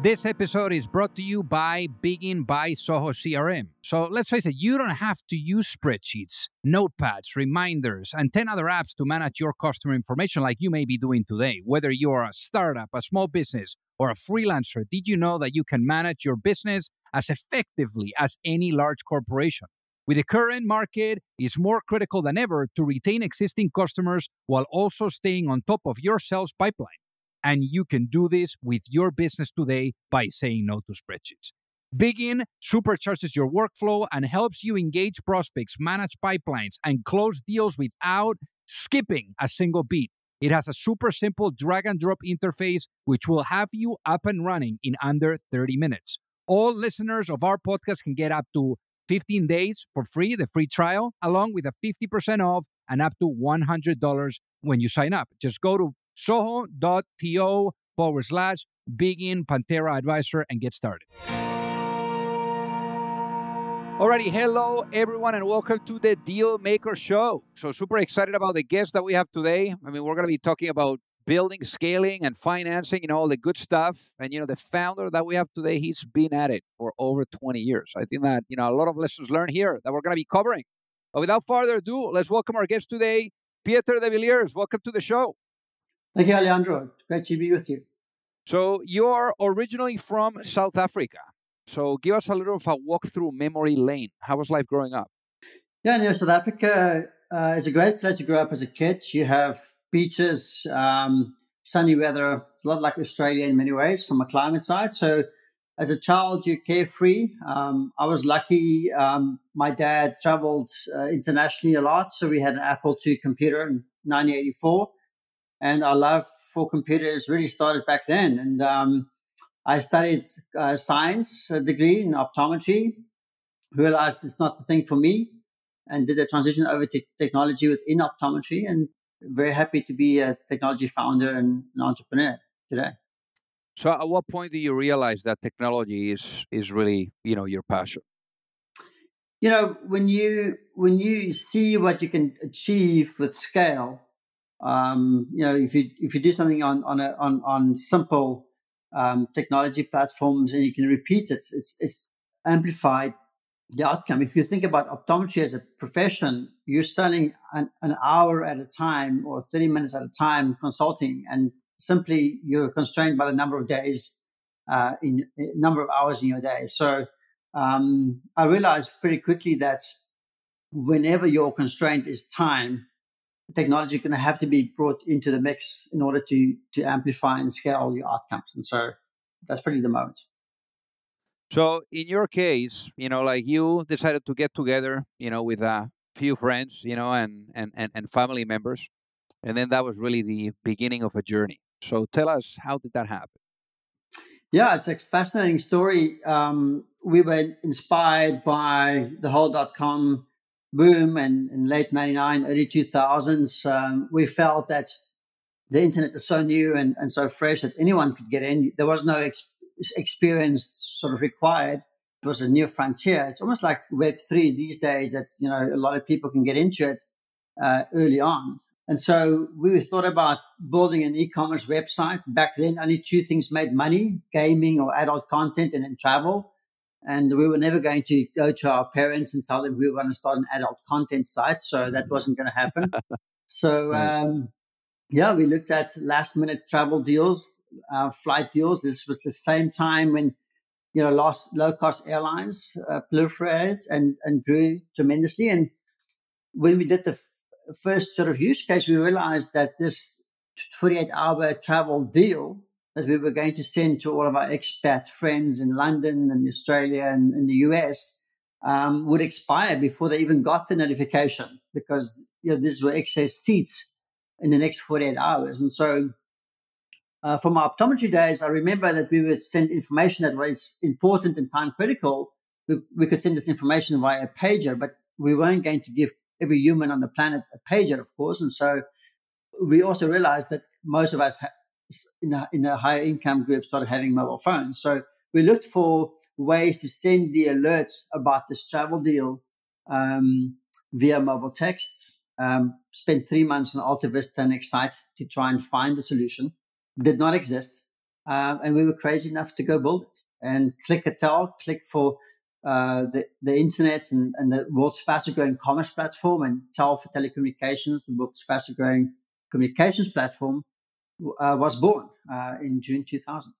This episode is brought to you by Bigin by Zoho CRM. So let's face it, you don't have to use spreadsheets, notepads, reminders, and 10 other apps to manage your customer information like you may be doing today. Whether you're a startup, a small business, or a freelancer, did you know that you can manage your business as effectively as any large corporation? With the current market, it's more critical than ever to retain existing customers while also staying on top of your sales pipeline. And you can do this with your business today by saying no to spreadsheets. Bigin supercharges your workflow and helps you engage prospects, manage pipelines, and close deals without skipping a single beat. It has a super simple drag and drop interface, which will have you up and running in under 30 minutes. All listeners of our podcast can get up to 15 days for free, the free trial, along with a 50% off and up to $100 when you sign up. Just go to zoho.to forward slash bigin Panthera Advisor and get started. Alrighty, hello everyone, and welcome to the Deal Maker Show. So, super excited about the guest that we have today. I mean, we're going to be talking about building, scaling, and financing, you know, all the good stuff. And, you know, the founder that we have today, he's been at it for over 20 years. I think that, you know, a lot of lessons learned here that we're going to be covering. But without further ado, let's welcome our guest today, Pieter de Villiers. Welcome to the show. Thank you, Alejandro. Great to be with you. So, you're originally from South Africa. So, give us a little of a walk through memory lane. How was life growing up? Yeah, you know, South Africa uh, is a great place to grow up as a kid. You have beaches, um, sunny weather, a lot like Australia in many ways from a climate side. So, as a child, you're carefree. Um, I was lucky. Um, my dad traveled uh, internationally a lot, so we had an Apple II computer in 1984 and our love for computers really started back then. And um, I studied uh, science a degree in optometry, realized it's not the thing for me, and did a transition over to technology within optometry. And very happy to be a technology founder and an entrepreneur today. So, at what point do you realize that technology is is really you know your passion? You know, when you when you see what you can achieve with scale, um, you know, if you if you do something on on a, on on simple um, technology platforms and you can repeat it, it's it's amplified the outcome. If you think about optometry as a profession, you're selling an, an hour at a time or 30 minutes at a time consulting, and simply you're constrained by the number of days, uh, in, number of hours in your day. So um, I realized pretty quickly that whenever your constraint is time, technology is going to have to be brought into the mix in order to to amplify and scale your outcomes. And so that's pretty the moment. So in your case, you know, like you decided to get together, you know, with a few friends, you know, and and and, and family members, and then that was really the beginning of a journey. So tell us, how did that happen? Yeah, it's a fascinating story. Um, we were inspired by the whole dot com boom and in late 99, early 2000s, um, we felt that the internet is so new and, and so fresh that anyone could get in. There was no ex- experience sort of required. It was a new frontier. It's almost like Web3 these days that, you know, a lot of people can get into it uh, early on. And so we thought about building an e-commerce website. Back then, only two things made money, gaming or adult content and then travel and we were never going to go to our parents and tell them we were going to start an adult content site. So that wasn't going to happen. so, um, yeah, we looked at last minute travel deals, uh, flight deals. This was the same time when, you know, lost, low cost airlines uh, proliferated and, and grew tremendously. And when we did the f- first sort of use case, we realized that this 48 hour travel deal that we were going to send to all of our expat friends in London and Australia and in the US um, would expire before they even got the notification because you know these were excess seats in the next 48 hours. And so uh, from our optometry days, I remember that we would send information that was important and time critical. We, we could send this information via a pager, but we weren't going to give every human on the planet a pager, of course. And so we also realized that most of us in a, in a higher income group started having mobile phones. So we looked for ways to send the alerts about this travel deal um, via mobile texts. Um, spent three months on Alta Vista and Excite to try and find a solution. Did not exist. Um, and we were crazy enough to go build it. And Clickatell, click for uh, the, the internet and, and the world's fastest growing commerce platform, and Tel for telecommunications, the world's fastest growing communications platform, was born uh, in June 2000.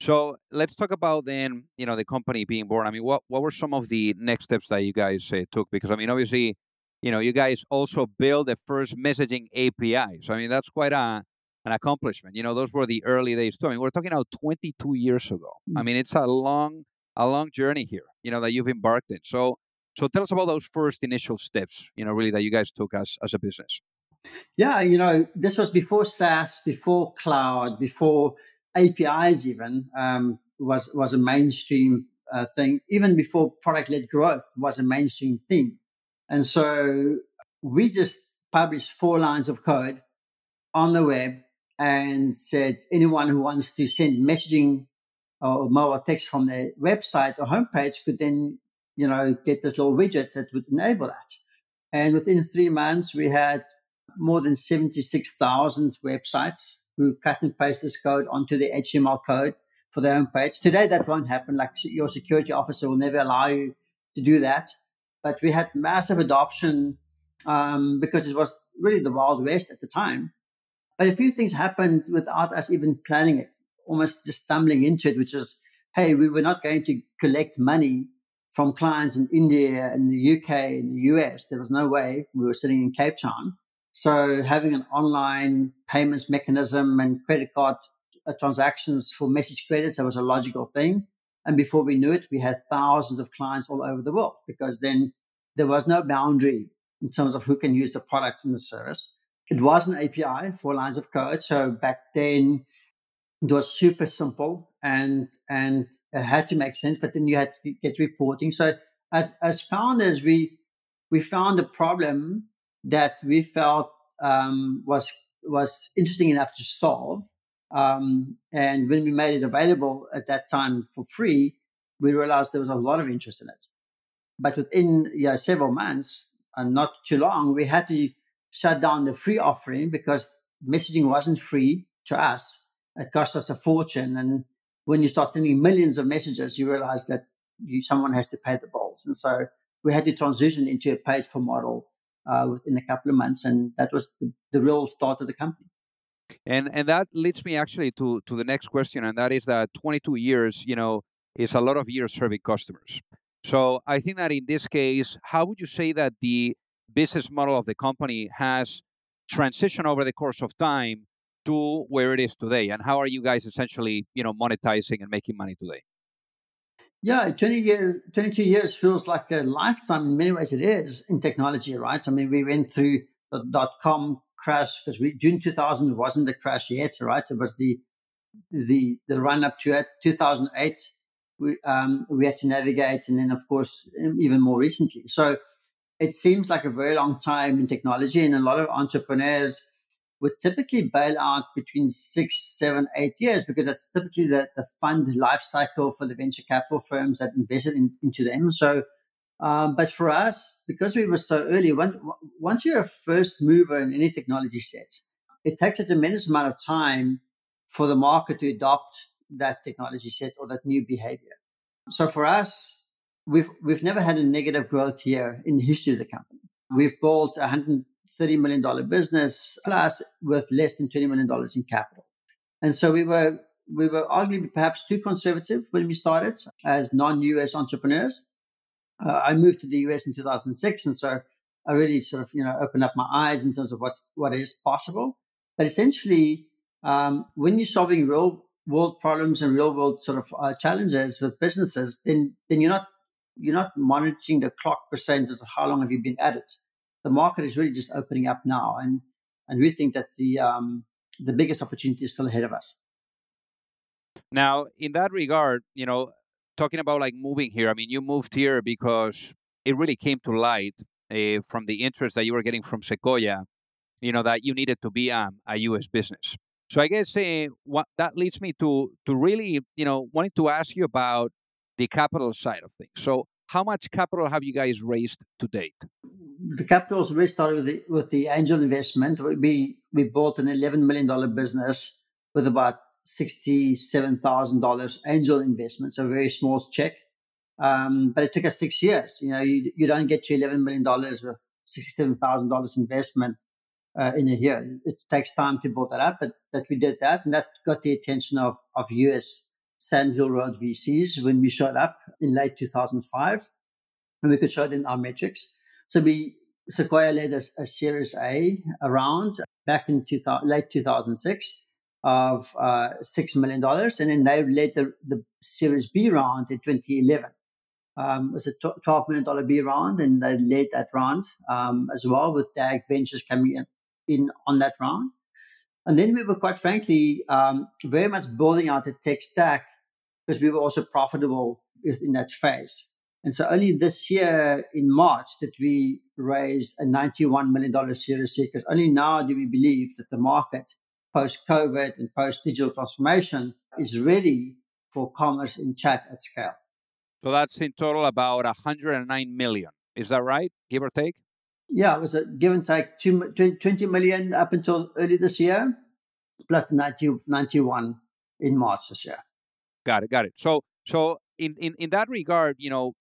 So let's talk about then, you know, the company being born. I mean, what what were some of the next steps that you guys uh, took? Because I mean, obviously, you know, you guys also built the first messaging API. So I mean, that's quite a an accomplishment. You know, those were the early days too. I mean, we're talking about 22 years ago. I mm. mean, it's a long a long journey here. You know, that you've embarked in. So so tell us about those first initial steps. You know, really that you guys took as as a business. Yeah, you know, this was before SaaS, before cloud, before APIs even um, was was a mainstream uh, thing. Even before product led growth was a mainstream thing, and so we just published four lines of code on the web and said anyone who wants to send messaging or mobile text from their website or homepage could then you know get this little widget that would enable that. And within three months, we had more than 76,000 websites who cut and paste this code onto the HTML code for their own page. Today, that won't happen. Like your security officer will never allow you to do that. But we had massive adoption um, because it was really the Wild West at the time. But a few things happened without us even planning it, almost just stumbling into it, which is, hey, we were not going to collect money from clients in India and the UK and the US. There was no way. We were sitting in Cape Town. So having an online payments mechanism and credit card uh, transactions for message credits, that was a logical thing. And before we knew it, we had thousands of clients all over the world because then there was no boundary in terms of who can use the product and the service. It was an API, four lines of code. So back then it was super simple and and it had to make sense, but then you had to get reporting. So as as founders, we we found a problem that we felt um, was was interesting enough to solve. Um, and when we made it available at that time for free, we realized there was a lot of interest in it. But within yeah, several months, and not too long, we had to shut down the free offering because messaging wasn't free to us. It cost us a fortune. And when you start sending millions of messages, you realize that you, someone has to pay the bills. And so we had to transition into a paid for model uh, within a couple of months, and that was the, the real start of the company. And and that leads me actually to to the next question, and that is that 22 years, you know, is a lot of years serving customers. So I think that in this case, how would you say that the business model of the company has transitioned over the course of time to where it is today, and how are you guys essentially, you know, monetizing and making money today? Yeah, 20 years, 22 years feels like a lifetime. In many ways, it is in technology, right? I mean, we went through the dot com crash because we, June 2000 wasn't the crash yet, right? It was the the the run up to it. 2008, we um, we had to navigate, and then of course even more recently. So it seems like a very long time in technology, and a lot of entrepreneurs would typically bail out between six, seven, eight years because that's typically the, the fund life cycle for the venture capital firms that invested in, into them. So, um, but for us, because we were so early, when, once you're a first mover in any technology set, it takes a tremendous amount of time for the market to adopt that technology set or that new behavior. So for us, we've we've never had a negative growth year in the history of the company. We've built 100 $30 million business plus with less than $20 million in capital. And so we were, we were arguably perhaps too conservative when we started as non-US entrepreneurs. Uh, I moved to the US in 2006. And so I really sort of, you know, opened up my eyes in terms of what's, what is possible. But essentially, um, when you're solving real world problems and real world sort of uh, challenges with businesses, then, then you're not, you're not monitoring the clock percentage of how long have you been at it the market is really just opening up now, and and we think that the um, the biggest opportunity is still ahead of us. Now, in that regard, you know, talking about like moving here, I mean, you moved here because it really came to light uh, from the interest that you were getting from Sequoia you know, that you needed to be um, a U.S. business. So I guess uh, what that leads me to to really, you know, wanting to ask you about the capital side of things. So how much capital have you guys raised to date? The capital really started with the, with the angel investment. We we bought an eleven million dollar business with about sixty seven thousand dollars angel investment, so a very small check. Um, but it took us six years. You know, you, you don't get to eleven million dollars with sixty seven thousand dollars investment uh, in a year. It takes time to build that up, but that we did that, and that got the attention of of US Sandhill Road VCs when we showed up in late 2005, and we could show them our metrics. So we Sequoia led a, a Series A around back in 2000, late 2006 of uh, $6 million. And then they led the, the Series B round in 2011. Um, it was a $12 million B round, and they led that round um, as well with DAG Ventures coming in, in on that round. And then we were quite frankly um, very much building out the tech stack because we were also profitable in that phase. And so only this year in March did we raise a $91 million Series C because only now do we believe that the market post COVID and post digital transformation is ready for commerce in chat at scale. So that's in total about 109 million. Is that right? Give or take? Yeah, it was a give and take two, 20 million up until early this year, plus 90, 91 in March this year. Got it. Got it. So, so in, in, in that regard, you know,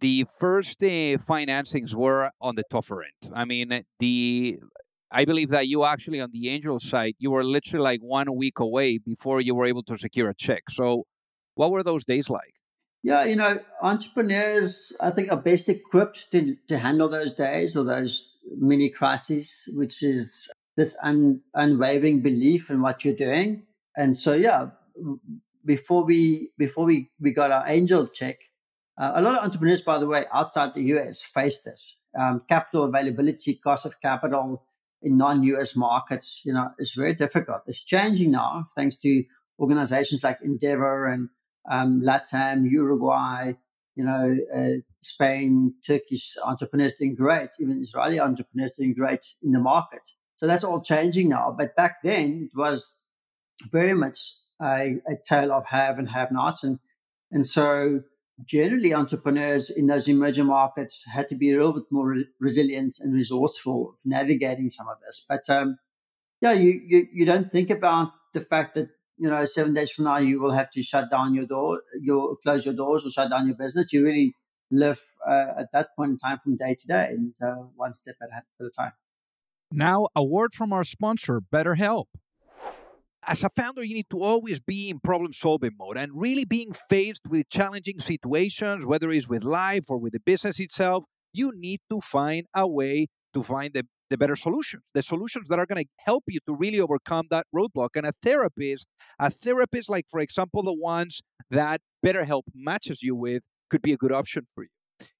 the first uh, financings were on the tougher end. I mean, the I believe that you actually on the angel side, you were literally like one week away before you were able to secure a check. So, what were those days like? Yeah, you know, entrepreneurs, I think, are best equipped to, to handle those days or those mini crises, which is this un, unwavering belief in what you're doing. And so, yeah, before we before we, we got our angel check, uh, a lot of entrepreneurs, by the way, outside the US face this. Um, capital availability, cost of capital in non-US markets, you know, is very difficult. It's changing now thanks to organizations like Endeavor and um, Latam, Uruguay, you know, uh, Spain, Turkish entrepreneurs doing great, even Israeli entrepreneurs doing great in the market. So that's all changing now. But back then, it was very much a, a tale of have and have nots. And, and so generally entrepreneurs in those emerging markets had to be a little bit more re- resilient and resourceful of navigating some of this. But um, yeah, you, you, you don't think about the fact that you know seven days from now you will have to shut down your door, you close your doors or shut down your business. You really live uh, at that point in time from day to day and uh, one step at a time. Now, a word from our sponsor, BetterHelp as a founder, you need to always be in problem solving mode and really being faced with challenging situations, whether it's with life or with the business itself. You need to find a way to find the, the better solutions, the solutions that are going to help you to really overcome that roadblock. And a therapist, a therapist like, for example, the ones that BetterHelp matches you with, could be a good option for you.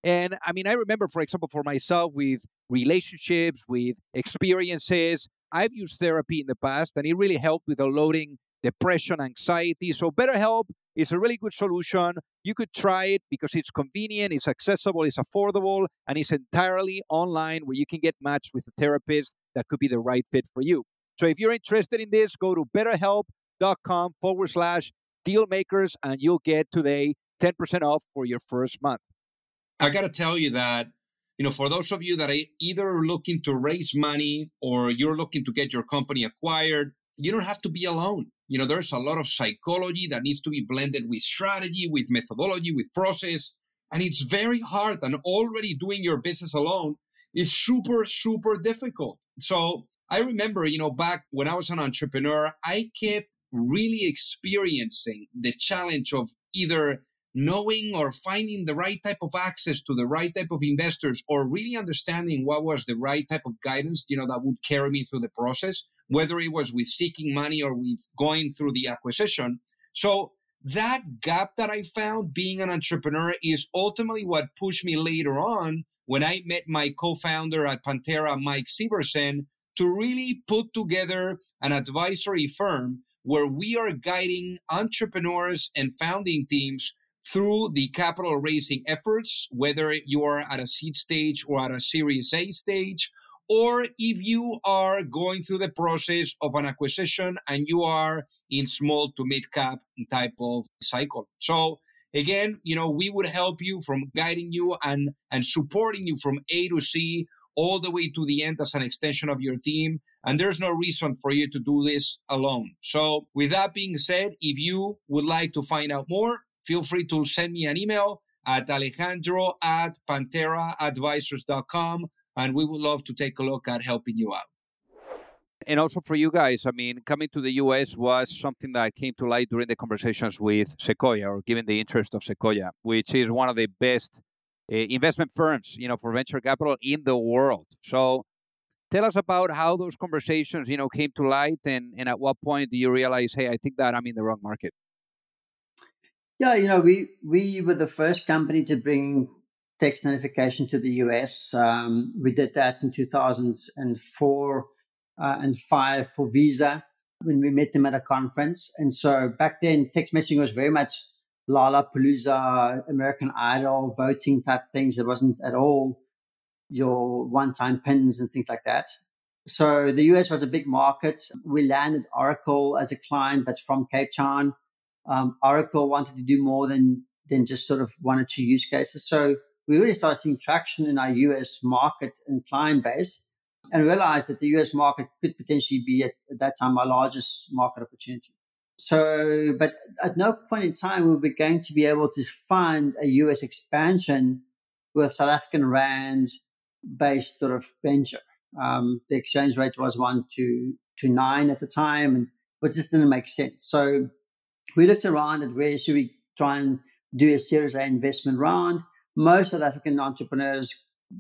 And I mean, I remember, for example, for myself with relationships, with experiences, I've used therapy in the past and it really helped with unloading depression, anxiety. So BetterHelp is a really good solution. You could try it because it's convenient, it's accessible, it's affordable, and it's entirely online where you can get matched with a therapist that could be the right fit for you. So if you're interested in this, go to betterhelp.com forward slash dealmakers and you'll get today 10% off for your first month. I got to tell you that you know, for those of you that are either looking to raise money or you're looking to get your company acquired, you don't have to be alone. You know, there's a lot of psychology that needs to be blended with strategy, with methodology, with process. And it's very hard. And already doing your business alone is super, super difficult. So I remember, you know, back when I was an entrepreneur, I kept really experiencing the challenge of either knowing or finding the right type of access to the right type of investors or really understanding what was the right type of guidance you know that would carry me through the process whether it was with seeking money or with going through the acquisition. So that gap that i found being an entrepreneur is ultimately what pushed me later on when i met my co-founder at panthera mike Sieversen, to really put together an advisory firm where we are guiding entrepreneurs and founding teams through the capital raising efforts, whether you are at a seed stage or at a Series A stage, or if you are going through the process of an acquisition and you are in small to mid cap type of cycle. So again, you know, we would help you from guiding you and and supporting you from A to C all the way to the end as an extension of your team. And there's no reason for you to do this alone. So, with that being said, if you would like to find out more, feel free to send me an email at alejandro at pantheraadvisors.com. And we would love to take a look at helping you out. And also for you guys, I mean, coming to the US was something that came to light during the conversations with Sequoia, or given the interest of Sequoia, which is one of the best uh, investment firms, you know, for venture capital in the world. So tell us about how those conversations, you know, came to light and, and at what point do you realize, hey, I think that I'm in the wrong market? Yeah, you know, we we were the first company to bring text notification to the US. Um, we did that in 2004 uh, and five for Visa when we met them at a conference. And so back then, text messaging was very much Lollapalooza, American Idol, voting type things. It wasn't at all your one time pins and things like that. So the US was a big market. We landed Oracle as a client, but from Cape Town. Um, Oracle wanted to do more than, than just sort of one or two use cases. So we really started seeing traction in our US market and client base and realized that the US market could potentially be at, at that time our largest market opportunity. So, but at no point in time were we were going to be able to fund a US expansion with South African Rand based sort of venture. Um, the exchange rate was one to, to nine at the time, and it just didn't make sense. So we looked around at where should we try and do a Series A investment round. Most South African entrepreneurs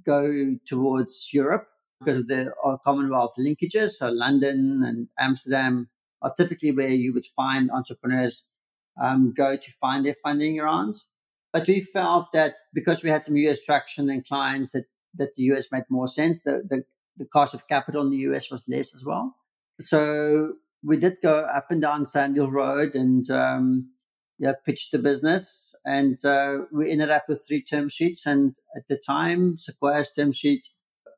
go towards Europe because of the uh, Commonwealth linkages. So London and Amsterdam are typically where you would find entrepreneurs um, go to find their funding rounds. But we felt that because we had some US traction and clients that, that the US made more sense, the, the, the cost of capital in the US was less as well. So we did go up and down Sandhill Road and um, yeah, pitched the business. And uh, we ended up with three term sheets. And at the time, Sequoia's term sheet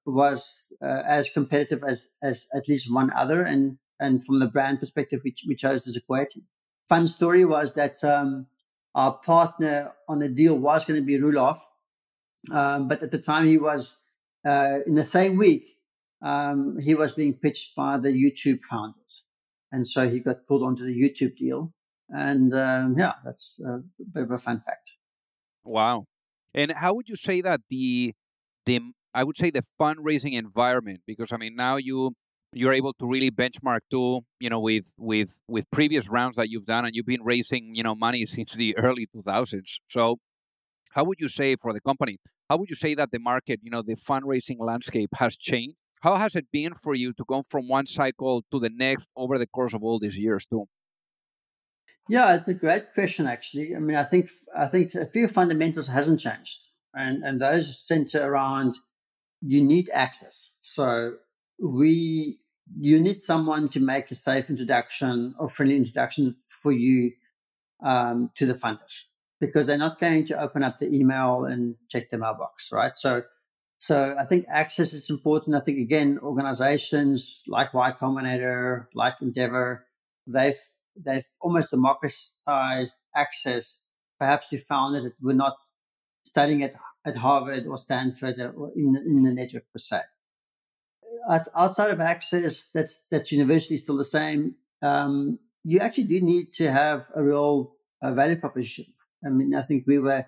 was uh, as competitive as as at least one other, and and from the brand perspective, we, we chose as Equity. Fun story was that um, our partner on the deal was going to be Roelof, um, but at the time he was uh, in the same week um, he was being pitched by the YouTube founders, and so he got pulled onto the YouTube deal. And um, yeah, that's a bit of a fun fact. Wow. And how would you say that the the I would say the fundraising environment because I mean now you you're able to really benchmark too you know with with with previous rounds that you've done and you've been raising you know money since the early 2000s so how would you say for the company how would you say that the market you know the fundraising landscape has changed how has it been for you to go from one cycle to the next over the course of all these years too yeah it's a great question actually i mean i think i think a few fundamentals hasn't changed and and those center around you need access. So we you need someone to make a safe introduction or friendly introduction for you um, to the funders because they're not going to open up the email and check the mailbox, right? So so I think access is important. I think again, organizations like Y Combinator, like Endeavor, they've they've almost democratized access, perhaps to founders that were not studying at at Harvard or Stanford or in, in the network per se. outside of access, that's that's university still the same. Um, you actually do need to have a real uh, value proposition. I mean, I think we were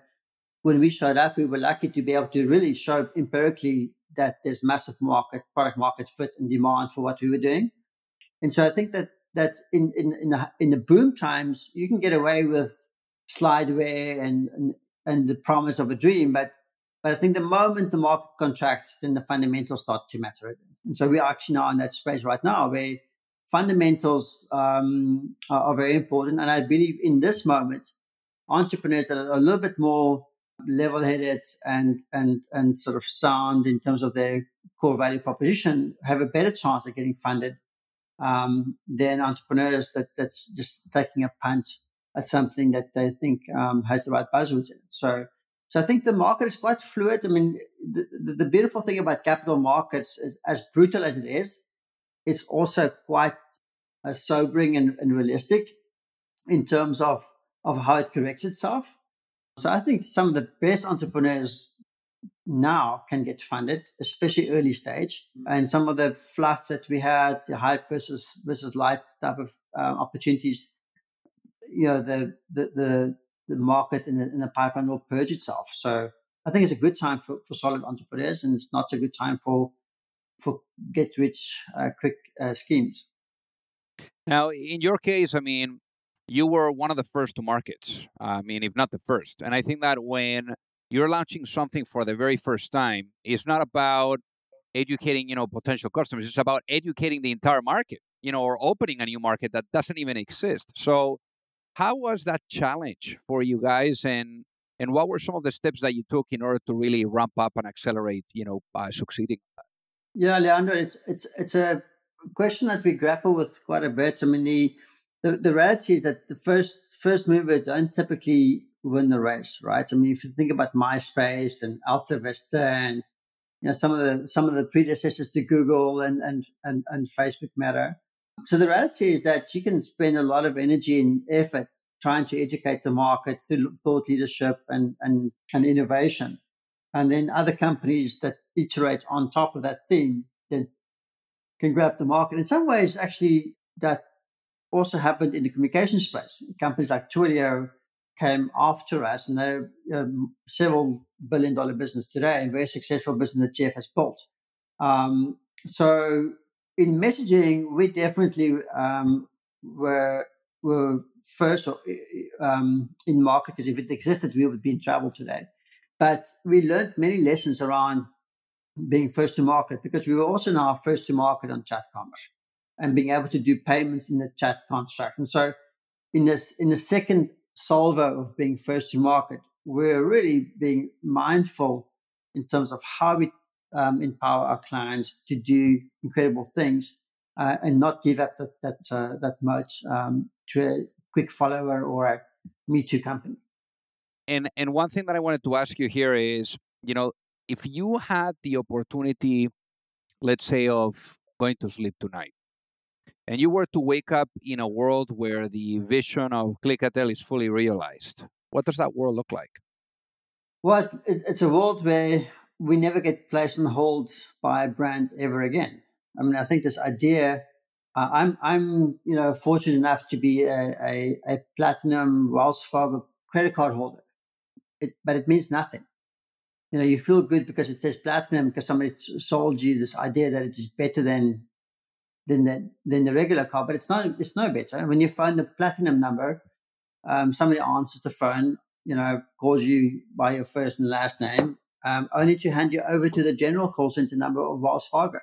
when we showed up, we were lucky to be able to really show empirically that there's massive market, product market fit and demand for what we were doing. And so I think that that in in in the, in the boom times, you can get away with slideware and, and and the promise of a dream, but but I think the moment the market contracts, then the fundamentals start to matter. And so we are actually now in that space right now where fundamentals um, are, are, very important. And I believe in this moment, entrepreneurs that are a little bit more level-headed and and and sort of sound in terms of their core value proposition have a better chance of getting funded um, than entrepreneurs that that's just taking a punt at something that they think um, has the right buzzwords in it. So So I think the market is quite fluid. I mean, the, the, the beautiful thing about capital markets is, as brutal as it is, it's also quite uh, sobering and, and realistic in terms of, of how it corrects itself. So I think some of the best entrepreneurs now can get funded, especially early stage. And some of the fluff that we had, the hype versus versus light type of um, opportunities, you know, the the the, the market in the, in the pipeline will purge itself. So I think it's a good time for, for solid entrepreneurs, and it's not a good time for for get rich uh, quick uh, schemes. Now, in your case, I mean, you were one of the first to market. I mean, if not the first. And I think that when you're launching something for the very first time, it's not about educating, you know, potential customers. It's about educating the entire market, you know, or opening a new market that doesn't even exist. So, how was that challenge for you guys, and and what were some of the steps that you took in order to really ramp up and accelerate, you know, by succeeding? Yeah, Leandro, it's it's it's a question that we grapple with quite a bit. I mean, the the, the reality is that the first first movers don't typically win the race, right? I mean, if you think about MySpace and Alta Vista and you know some of the some of the predecessors to Google and and and, and Facebook Meta. So the reality is that you can spend a lot of energy and effort trying to educate the market through thought leadership and and, and innovation. And then other companies that iterate on top of that theme can can grab the market. In some ways, actually, that also happened in the communication space. Companies like Twilio came after us, and they're um, several billion dollar business today, and very successful business that Jeff has built. Um, so in messaging, we definitely um, were were first um, in market because if it existed, we would be in trouble today. But we learned many lessons around being first to market because we were also now first to market on chat commerce and being able to do payments in the chat construct. And so in this in the second solver of being first to market, we're really being mindful in terms of how we um, empower our clients to do incredible things uh, and not give up that that uh, that much um, to a quick follower or a me too company. And and one thing that I wanted to ask you here is, you know, if you had the opportunity, let's say, of going to sleep tonight, and you were to wake up in a world where the vision of Clickatell is fully realized, what does that world look like? Well, it's a world where we never get placed on hold by a brand ever again. I mean, I think this idea. Uh, I'm I'm you know fortunate enough to be a, a, a platinum Wells Fargo credit card holder, it, but it means nothing you know, you feel good because it says platinum because somebody sold you this idea that it is better than than the than the regular car, but it's not. It's no better. When you find the platinum number, um, somebody answers the phone, you know, calls you by your first and last name, um, only to hand you over to the general call center number of Wells Fargo,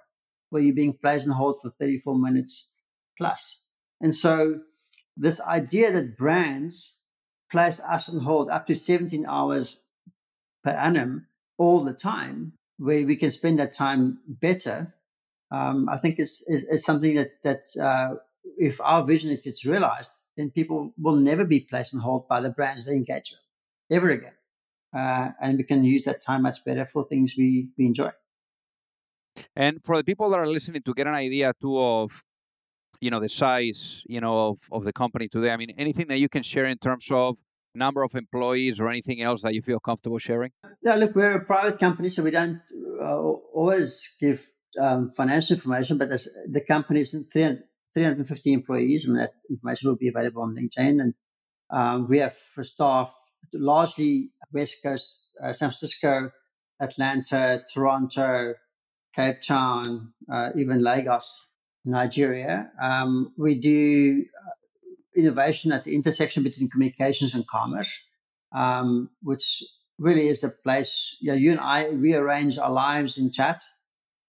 where you're being placed on hold for 34 minutes plus. And so, this idea that brands place us on hold up to 17 hours per annum all the time, where we can spend that time better, um, I think is, is, is, something that, that uh, if our vision gets realized, then people will never be placed on hold by the brands they engage with ever again. Uh, and we can use that time much better for things we, we enjoy. And for the people that are listening to get an idea too of, you know, the size, you know, of, of the company today, I mean, anything that you can share in terms of number of employees or anything else that you feel comfortable sharing? Yeah, look, we're a private company, so we don't uh, always give um, financial information, but as the company is 350 employees, mean, that information will be available on LinkedIn. And um, we have for staff largely West Coast, uh, San Francisco, Atlanta, Toronto, Cape Town, uh, even Lagos, Nigeria. Um, we do innovation at the intersection between communications and commerce, um, which really is a place, you know, you and I rearrange our lives in chat,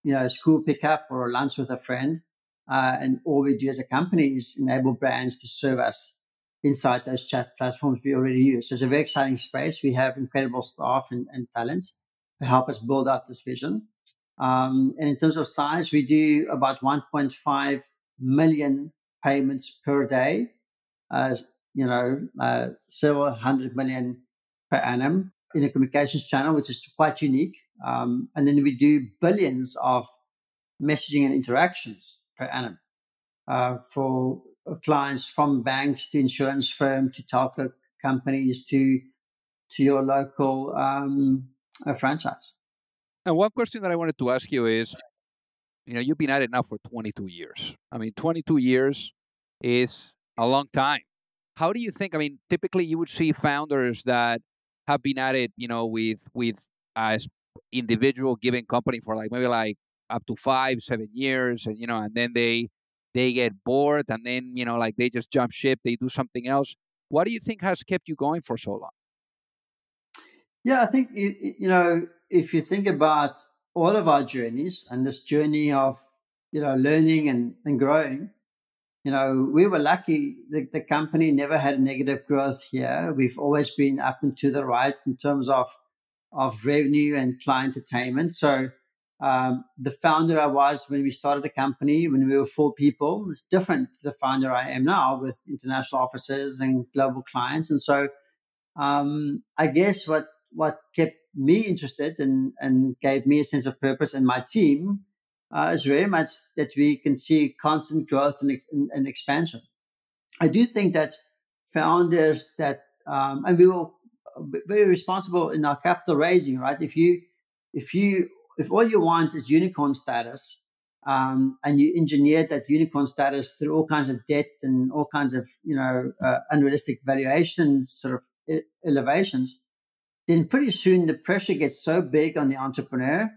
you know, school pickup or lunch with a friend. Uh, and all we do as a company is enable brands to serve us inside those chat platforms we already use. So it's a very exciting space. We have incredible staff and, and talent to help us build out this vision. Um, and in terms of size, we do about 1.5 million payments per day uh, you know, uh, several hundred million per annum. In a communications channel, which is quite unique. Um, and then we do billions of messaging and interactions per annum uh, for clients from banks to insurance firm to telco companies to to your local um, uh, franchise. And one question that I wanted to ask you is, you know, you've been at it now for 22 years. I mean, 22 years is a long time. How do you think? I mean, typically you would see founders that have been at it, you know, with with as individual given company for like maybe like up to five, seven years, and you know, and then they they get bored, and then you know, like they just jump ship, they do something else. What do you think has kept you going for so long? Yeah, I think you know if you think about all of our journeys and this journey of you know learning and, and growing, you know we were lucky. The, the company never had negative growth here. We've always been up and to the right in terms of of revenue and client attainment. So um, the founder I was when we started the company, when we were four people, is different to the founder I am now with international offices and global clients. And so, um, I guess what what kept me interested and and gave me a sense of purpose and my team uh, is very much that we can see constant growth and, and, and expansion. I do think that founders that um, and we were very responsible in our capital raising, right? If you if you if all you want is unicorn status, um, and you engineer that unicorn status through all kinds of debt and all kinds of you know uh, unrealistic valuation sort of elevations, then pretty soon the pressure gets so big on the entrepreneur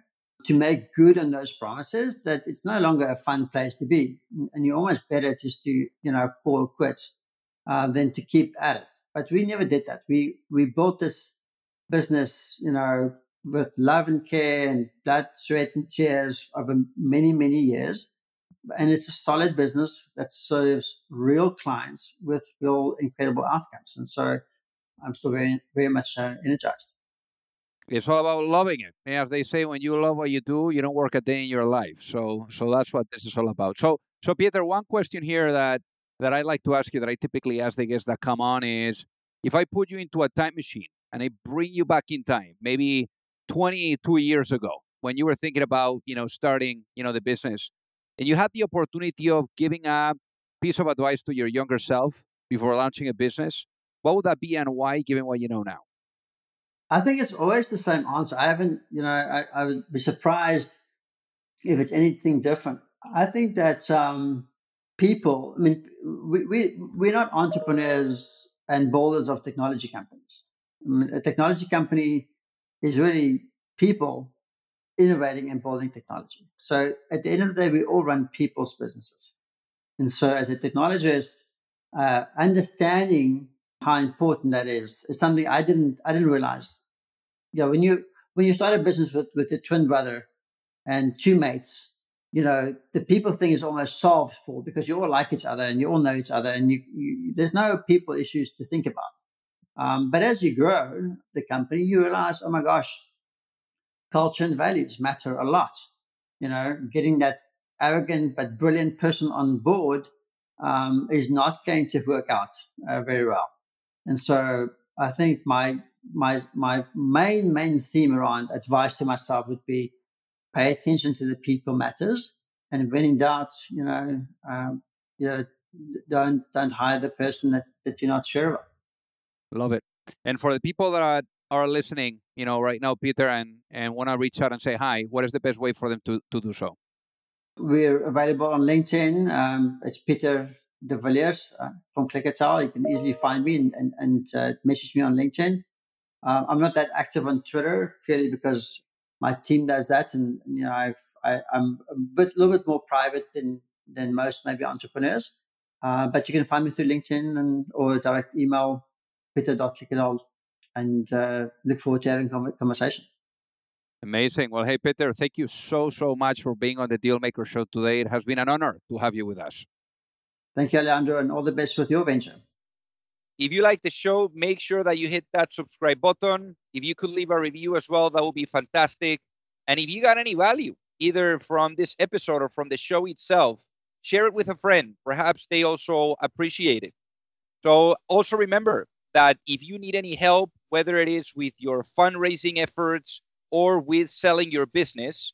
to make good on those promises that it's no longer a fun place to be, and you're almost better just to you know call quits uh, than to keep at it. But we never did that. We we built this business, you know, with love and care and blood, sweat, and tears over many, many years. And it's a solid business that serves real clients with real incredible outcomes. And so I'm still very, very much uh, energized. It's all about loving it. As they say, when you love what you do, you don't work a day in your life. So, so that's what this is all about. So, so Peter, one question here that that I like to ask you, that I typically ask the guests that come on, is if I put you into a time machine and I bring you back in time, maybe 22 years ago when you were thinking about you know starting you know the business and you had the opportunity of giving a piece of advice to your younger self before launching a business what would that be and why given what you know now i think it's always the same answer i haven't you know i, I would be surprised if it's anything different i think that um, people i mean we, we we're not entrepreneurs and builders of technology companies I mean, a technology company is really people innovating and building technology. So at the end of the day, we all run people's businesses. And so as a technologist, uh, understanding how important that is is something I didn't I didn't realize. You know, when you when you start a business with with a twin brother and two mates, you know, the people thing is almost solved for because you all like each other and you all know each other and you, you there's no people issues to think about. Um, but as you grow the company, you realize, oh my gosh, culture and values matter a lot. You know, getting that arrogant but brilliant person on board um, is not going to work out uh, very well. And so I think my my my main main theme around advice to myself would be pay attention to the people matters, and when in doubt, you know, um, you know, don't don't hire the person that, that you're not sure about. Love it. And for the people that are, are listening, you know, right now, Peter, and, and want to reach out and say hi, what is the best way for them to, to do so? We're available on LinkedIn. Um, it's Pieter de Villiers uh, from Clickatell. You can easily find me and, and, and uh, message me on LinkedIn. Uh, I'm not that active on Twitter purely because my team does that, and you know I've, I, am a bit, little bit more private than than most maybe entrepreneurs. Uh, but you can find me through LinkedIn and or direct email peter.clickatell and uh, look forward to having a conversation. Amazing. Well, hey, Peter, thank you so, so much for being on the Dealmaker Show today. It has been an honor to have you with us. Thank you, Alejandro, and all the best with your venture. If you like the show, make sure that you hit that subscribe button. If you could leave a review as well, that would be fantastic. And if you got any value, either from this episode or from the show itself, share it with a friend. Perhaps they also appreciate it. So also remember, that if you need any help whether it is with your fundraising efforts or with selling your business,